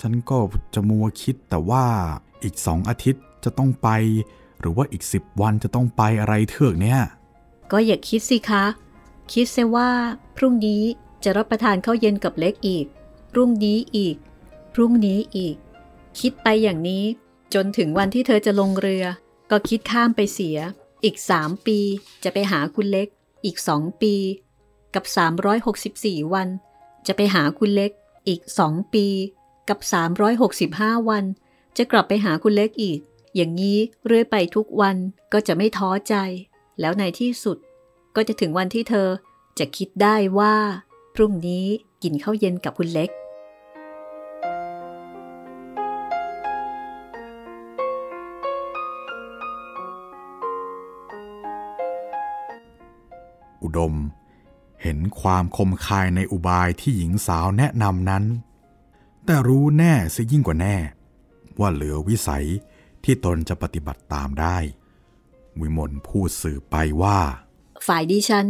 ฉันก็จะมัวคิดแต่ว่าอีกสองอาทิตย์จะต้องไป หรือว่าอีกสิบวันจะต้องไปอะไรเถือกเนี่ย ก็อย่าคิดสิคะ คิดเสียว่า พรุ่งนี้จะรับประทานข้าวเย็นกับเล็กอีก พรุ่งนี้อีก พรุ่งนี้อีก คิดไปอย่างนี้ จนถึงวันที่เธอจะลงเรือ ก็คิดข้ามไปเสีย อีกสามปีจะไปหาคุณเล็ก อีกสองปี กับ 364 วัน จะไปหาคุณเล็กอีกสองปี กับ 365 วัน จะกลับไปหาคุณเล็กอีก อย่างนี้เรื่อยไปทุกวันก็จะไม่ท้อใจ แล้วในที่สุด ก็จะถึงวันที่เธอจะคิดได้ว่า พรุ่งนี้กินข้าวเย็นกับคุณเล็ก ดม เห็นความคมคายในอุบายที่หญิงสาวแนะนำนั้น แต่รู้แน่ซะยิ่งกว่าแน่ ว่าเหลือวิสัยที่ตนจะปฏิบัติตามได้ วิมลพูดสื่อไปว่า ฝ่ายดิฉัน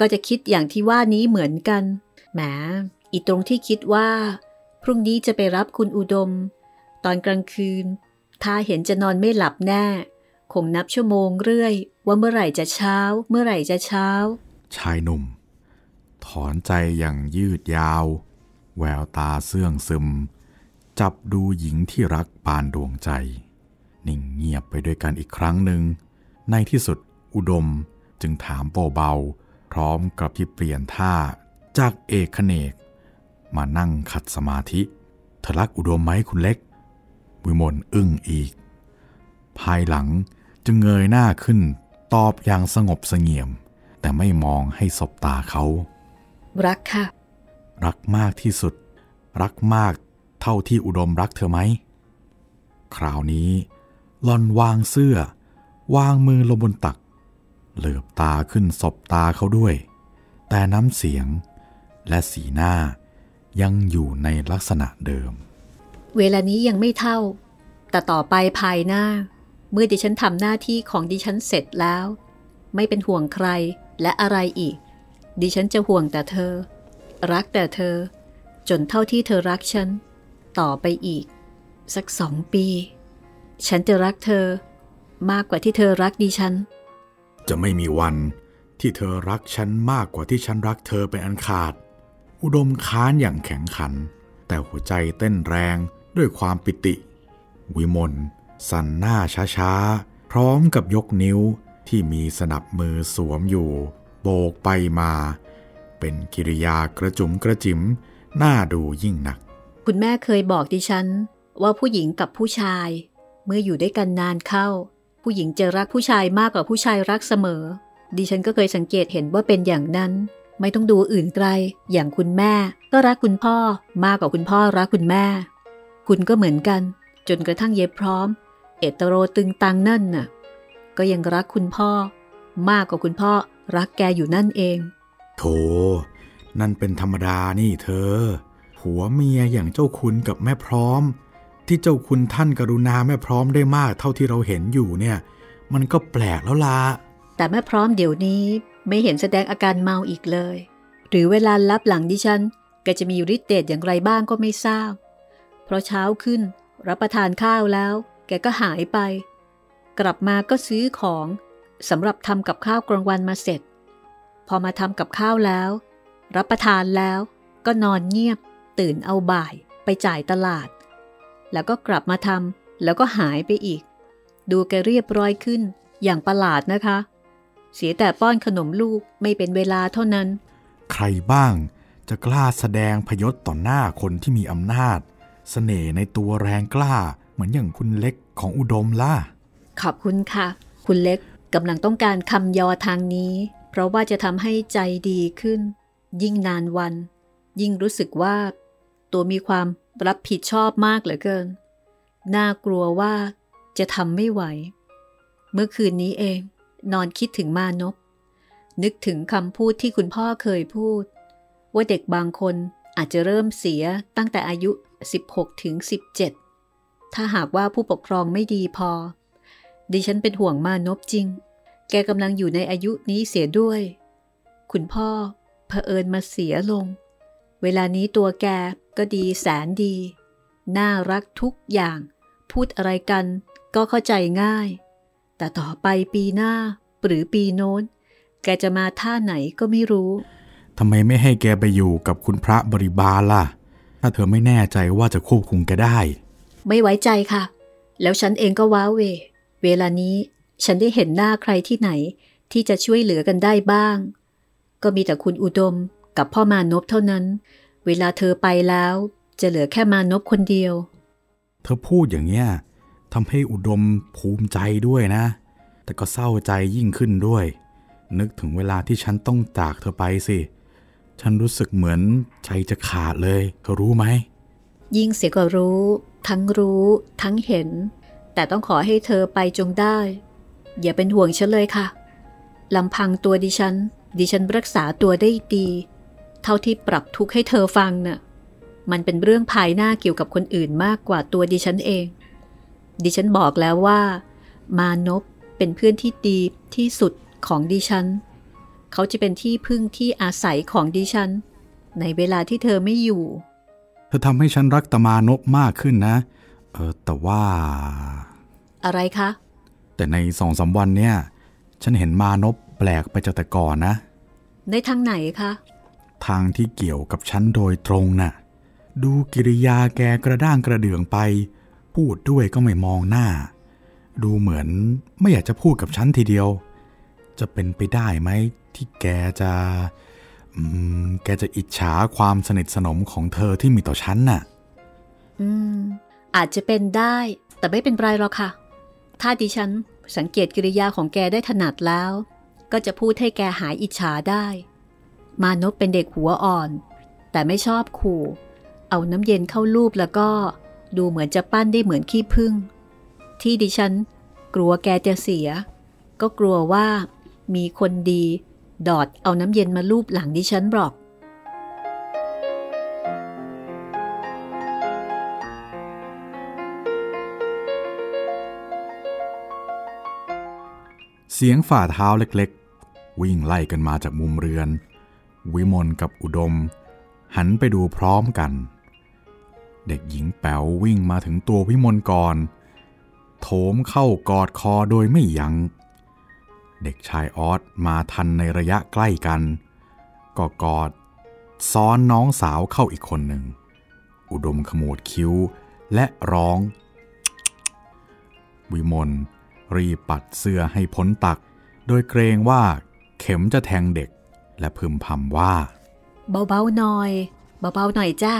ก็จะคิดอย่างที่ว่านี้เหมือนกัน แหม อีตรงที่คิดว่า พรุ่งนี้จะไปรับคุณอุดม ตอนกลางคืน ถ้าเห็นจะนอนไม่หลับแน่ คงนับชั่วโมงเรื่อย ว่าเมื่อไหร่จะเช้า เมื่อไหร่จะเช้า ชายหนุ่ม ถอนใจอย่างยืดยาว แววตาเสื่องซึม จับดูหญิงที่รักปานดวงใจ นิ่งเงียบไปด้วยกันอีกครั้งหนึ่ง ในที่สุดอุดมจึงถามเบาๆพร้อมกับที่เปลี่ยนท่าจากเอกขเนก มานั่งขัดสมาธิเธอรักอุดมไหมคุณเล็ก วิมลอึ้งอีก ภายหลังจึงเงยหน้าขึ้นตอบอย่างสงบเสงี่ยม แต่ไม่มองให้สบตาเขา รักค่ะ รักมากที่สุด รักมากเท่าที่อุดมรักเธอไหม คราวนี้หลอนวางเสื้อ วางมือลงบนตัก เหลือบตาขึ้นสบตาเขาด้วย แต่น้ำเสียงและสีหน้ายังอยู่ในลักษณะเดิม เวลานี้ยังไม่เท่า แต่ต่อไปภายหน้า เมื่อดิฉันทำหน้าที่ของดิฉันเสร็จแล้ว ไม่เป็นห่วงใคร และอะไรอีก ดิฉันจะห่วงแต่เธอ รักแต่เธอ จนเท่าที่เธอรักฉัน ต่อไปอีก สักสองปี ฉันจะรักเธอ มากกว่าที่เธอรักดิฉัน จะไม่มีวันที่เธอรักฉันมากกว่าที่ฉันรักเธอเป็นอันขาด อุดมค้านอย่างแข็งขัน แต่หัวใจเต้นแรงด้วยความปิติ วิมลสันหน้าช้าๆ พร้อมกับยกนิ้ว ที่มีสนับมือสวมอยู่ โบกไปมา เป็นกิริยากระจุมกระจิ๋มน่าดูยิ่งหนัก คุณแม่เคยบอกดิฉัน ว่าผู้หญิงกับผู้ชาย เมื่ออยู่ด้วยกันนานเข้า ผู้หญิงจะรักผู้ชายมากกว่าผู้ชายรักเสมอ ดิฉันก็เคยสังเกตเห็นว่าเป็นอย่างนั้น ไม่ต้องดูอื่นไกล อย่างคุณแม่ ก็รักคุณพ่อมากกว่าคุณพ่อรักคุณแม่ คุณก็เหมือนกัน จนกระทั่งเย็บพร้อม เอตโรตึงตังนั่นน่ะ ก็ยังรักคุณพ่อ มากกว่าคุณพ่อรักแกอยู่นั่นเอง โถ นั่นเป็นธรรมดานี่เธอ ผัวเมียอย่างเจ้าคุณกับแม่พร้อม ที่เจ้าคุณท่านกรุณาแม่พร้อมได้มากเท่าที่เราเห็นอยู่เนี่ย มันก็แปลกแล้วล่ะ แต่แม่พร้อมเดี๋ยวนี้ไม่เห็นแสดงอาการเมาอีกเลย หรือเวลาลับหลังดิฉันแกจะมีฤทธิ์เดชอย่างไรบ้างก็ไม่ทราบ เพราะเช้าขึ้นรับประทานข้าวแล้ว แกก็หายไป กลับมาก็ซื้อของสำหรับทำกับข้าวกลางวันมาเสร็จ พอมาทำกับข้าวแล้ว รับประทานแล้วก็นอนเงียบ ตื่นเอาบ่ายไปจ่ายตลาด แล้วก็กลับมาทำแล้วก็หายไปอีก ดูแกเรียบร้อยขึ้นอย่างประหลาดนะคะ เสียแต่ป้อนขนมลูกไม่เป็นเวลาเท่านั้น ใครบ้างจะกล้าแสดงพยศต่อหน้าคนที่มีอำนาจ เสน่ห์ในตัวแรงกล้าเหมือนอย่างคุณเล็กของอุดมล่ะ ขอบคุณค่ะ คุณเล็กกำลังต้องการคำยอทางนี้ เพราะว่าจะทำให้ใจดีขึ้น ยิ่งนานวัน ยิ่งรู้สึกว่า ตัวมีความรับผิดชอบมากเหลือเกิน น่ากลัวว่าจะทำไม่ไหว เมื่อคืนนี้เอง นอนคิดถึงมานพนึกถึงคำพูดที่คุณพ่อเคยพูด ว่าเด็กบางคนอาจจะเริ่มเสียตั้งแต่อายุ 16ถึง17 ถ้าหากว่าผู้ปกครองไม่ดีพอ ดิฉันเป็นห่วงมานพจริง แกกำลังอยู่ในอายุนี้เสียด้วย คุณพ่อเผอิญมาเสียลง เวลานี้ตัวแกก็ดีแสนดี น่ารักทุกอย่าง พูดอะไรกันก็เข้าใจง่าย แต่ต่อไปปีหน้าหรือปีโน้น แกจะมาท่าไหนก็ไม่รู้ทำไมไม่ให้แกไปอยู่กับคุณพระบริบาลล่ะ ถ้าเธอไม่แน่ใจว่าจะควบคุมแกได้ ไม่ไว้ใจค่ะ แล้วฉันเองก็ว้าเหว เวลานี้ฉันได้เห็นหน้าใครที่ไหนที่จะช่วยเหลือกันได้บ้าง ก็มีแต่คุณอุดมกับพ่อมานพเท่านั้น เวลาเธอไปแล้ว จะเหลือแค่มานพคนเดียว เธอพูดอย่างเนี้ยทำให้อุดมภูมิใจด้วยนะ แต่ก็เศร้าใจยิ่งขึ้นด้วย นึกถึงเวลาที่ฉันต้องจากเธอไปสิ ฉันรู้สึกเหมือนใจจะขาดเลย เธอรู้ไหม ยิ่งเสียก็รู้ ทั้งรู้ ทั้งเห็น แต่ต้องขอให้เธอไปจงได้ อย่าเป็นห่วงฉันเลยค่ะลำพังตัวดิฉัน ดิฉันรักษาตัวได้ดี เท่าที่ปรับทุกข์ให้เธอฟังน่ะมันเป็นเรื่องภายหน้าเกี่ยวกับคนอื่นมากกว่าตัวดิฉันเอง ดิฉันบอกแล้วว่า มานพเป็นเพื่อนที่ดีที่สุดของดิฉัน เขาจะเป็นที่พึ่งที่อาศัยของดิฉัน ในเวลาที่เธอไม่อยู่ เธอทำให้ฉันรักตมานพมากขึ้นนะเออแต่ว่า อะไรคะ แต่ในสองสามวันเนี่ย ฉันเห็นมานพแปลกไปจากแต่ก่อนนะ ในทางไหนคะ ทางที่เกี่ยวกับฉันโดยตรงน่ะ ดูกิริยาแกกระด้างกระเดื่องไป พูดด้วยก็ไม่มองหน้า ดูเหมือนไม่อยากจะพูดกับฉันทีเดียว จะเป็นไปได้ไหมที่แกจะอืมแกจะอิจฉาความสนิทสนมของเธอที่มีต่อฉันน่ะ อืม อาจจะเป็นได้ แต่ไม่เป็นไรหรอกค่ะ ถ้าดิฉันสังเกตกิริยาของแกได้ถนัดแล้ว ก็จะพูดให้แกหายอิจฉาได้ มานพเป็นเด็กหัวอ่อน แต่ไม่ชอบขู่ เอาน้ำเย็นเข้าลูบแล้วก็ดูเหมือนจะปั้นได้เหมือนขี้ผึ้งที่ดิฉัน กลัวแกจะเสีย ก็กลัวว่ามีคนดี ดอดเอาน้ำเย็นมาลูบหลังดิฉันหรอก เสียงฝ่าเท้าเล็กๆ วิ่งไล่กันมาจากมุมเรือน วิมลกับอุดม หันไปดูพร้อมกัน เด็กหญิงแป๋ววิ่งมาถึงตัววิมลก่อน โถมเข้ากอดคอโดยไม่ยัง้ง เด็กชายออสมาทันในระยะใกล้กัน ก็กอด ซ้อนน้องสาวเข้าอีกคนหนึ่ง อุดมขมวดคิ้วและร้อง วิมล รีบปัดเสื้อให้พ้นตัก โดยเกรงว่าเข็มจะแทงเด็ก และพึมพำว่า เบาๆหน่อย เบาๆหน่อยจ้า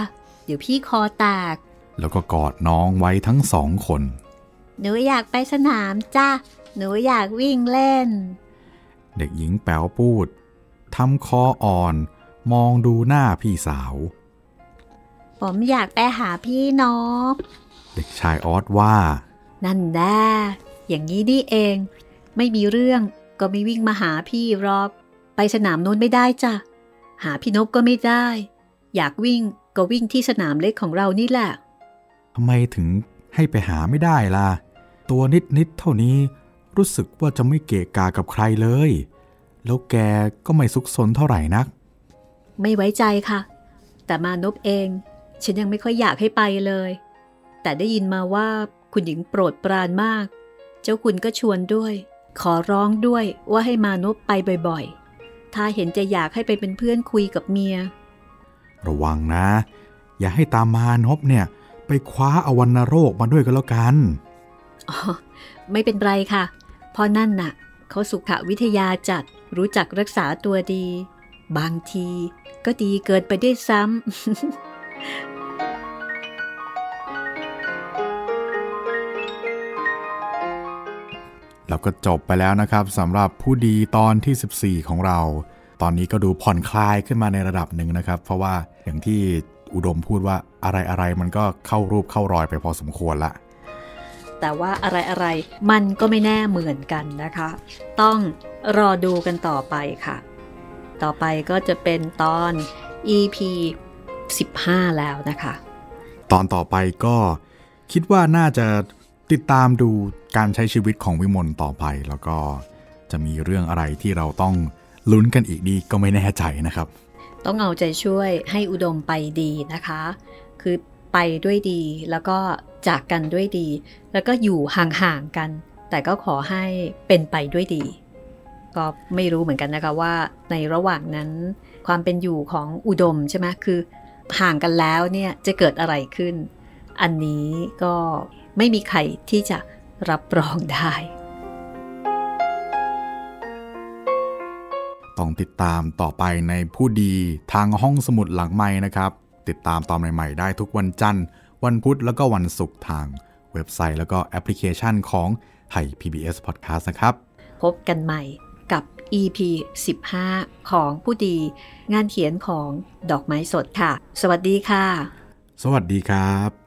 เดี๋ยวพี่คอแตก แล้วก็กอดน้องไว้ทั้งสองคน หนูอยากไปสนามจ้าหนูอยากวิ่งเล่น เด็กหญิงแป๋วพูดทำคออ่อนมองดูหน้าพี่สาว ผมอยากไปหาพี่นกเด็กชายออสว่า นั่นแน่ อย่างนี้นี่เอง ไม่มีเรื่องก็ไม่วิ่งมาหาพี่หรอก ไปสนามนู้นไม่ได้จ้ะ หาพี่นกก็ไม่ได้ อยากวิ่งก็วิ่งที่สนามเล็กของเรานี่แหละทำไมถึงให้ไปหาไม่ได้ล่ะ ตัวนิดนิดๆเท่านี้รู้สึกว่าจะไม่เกะกากับใครเลย แล้วแกก็ไม่ซุกซนเท่าไหร่นัก ไม่ไว้ใจค่ะ แต่มานพเอง ฉันยังไม่ค่อยอยากให้ไปเลย แต่ได้ยินมาว่าคุณหญิงโปรดปรานมากเจ้าคุณก็ชวนด้วย ขอร้องด้วยว่าให้มานพไปบ่อยๆ ถ้าเห็นจะอยากให้ไปเป็นเพื่อนคุยกับเมีย ระวังนะ อย่าให้ตามมานพเนี่ย ไปคว้าอวัณโรคมาด้วยก็แล้วกันอ๋อไม่เป็นไรค่ะเพราะนั่นน่ะ เขาสุขวิทยาจัดรู้จักรักษาตัวดี บางทีก็ดีเกินไปได้วยซ้ำ แล้วก็จบไปแล้วนะครับสำหรับผู้ดีตอนที่ 14 ของเรา ตอนนี้ก็ดูผ่อนคลายขึ้นมาในระดับหนึ่งนะครับ เพราะว่าอย่างที่อุดมพูดว่าอะไรอะไรๆมันก็เข้ารูปเข้ารอยไปพอสมควรละ แต่ว่าอะไรอะไรๆมันก็ไม่แน่เหมือนกันนะคะ ต้องรอดูกันต่อไปค่ะ ต่อไปก็จะเป็นตอน EP 15 แล้วนะคะ ตอนต่อไปก็คิดว่าน่าจะ ติดตามดูการใช้ชีวิตของวิมลต่อไป แล้วก็จะมีเรื่องอะไรที่เราต้องลุ้นกันอีกดีก็ไม่แน่ใจนะครับ ต้องเอาใจช่วยให้อุดมไปดีนะคะ คือไปด้วยดีแล้วก็จากกันด้วยดี แล้วก็อยู่ห่างๆกัน แต่ก็ขอให้เป็นไปด้วยดี ก็ไม่รู้เหมือนกันนะคะว่าในระหว่างนั้น ความเป็นอยู่ของอุดมใช่ไหมคือห่างกันแล้วเนี่ยจะเกิดอะไรขึ้น อันนี้ก็ ไม่มีใครที่จะรับรองได้ ต้องติดตามต่อไปในผู้ดีทางห้องสมุดหลังไม้นะครับ ติดตามตอนใหม่ ๆ ได้ทุกวันจันทร์ วันพุธแล้วก็วันศุกร์ทางเว็บไซต์แล้วก็แอปพลิเคชันของไทย PBS Podcast นะครับ พบกันใหม่กับ EP 15 ของผู้ดี งานเขียนของดอกไม้สดค่ะ สวัสดีค่ะ สวัสดีครับ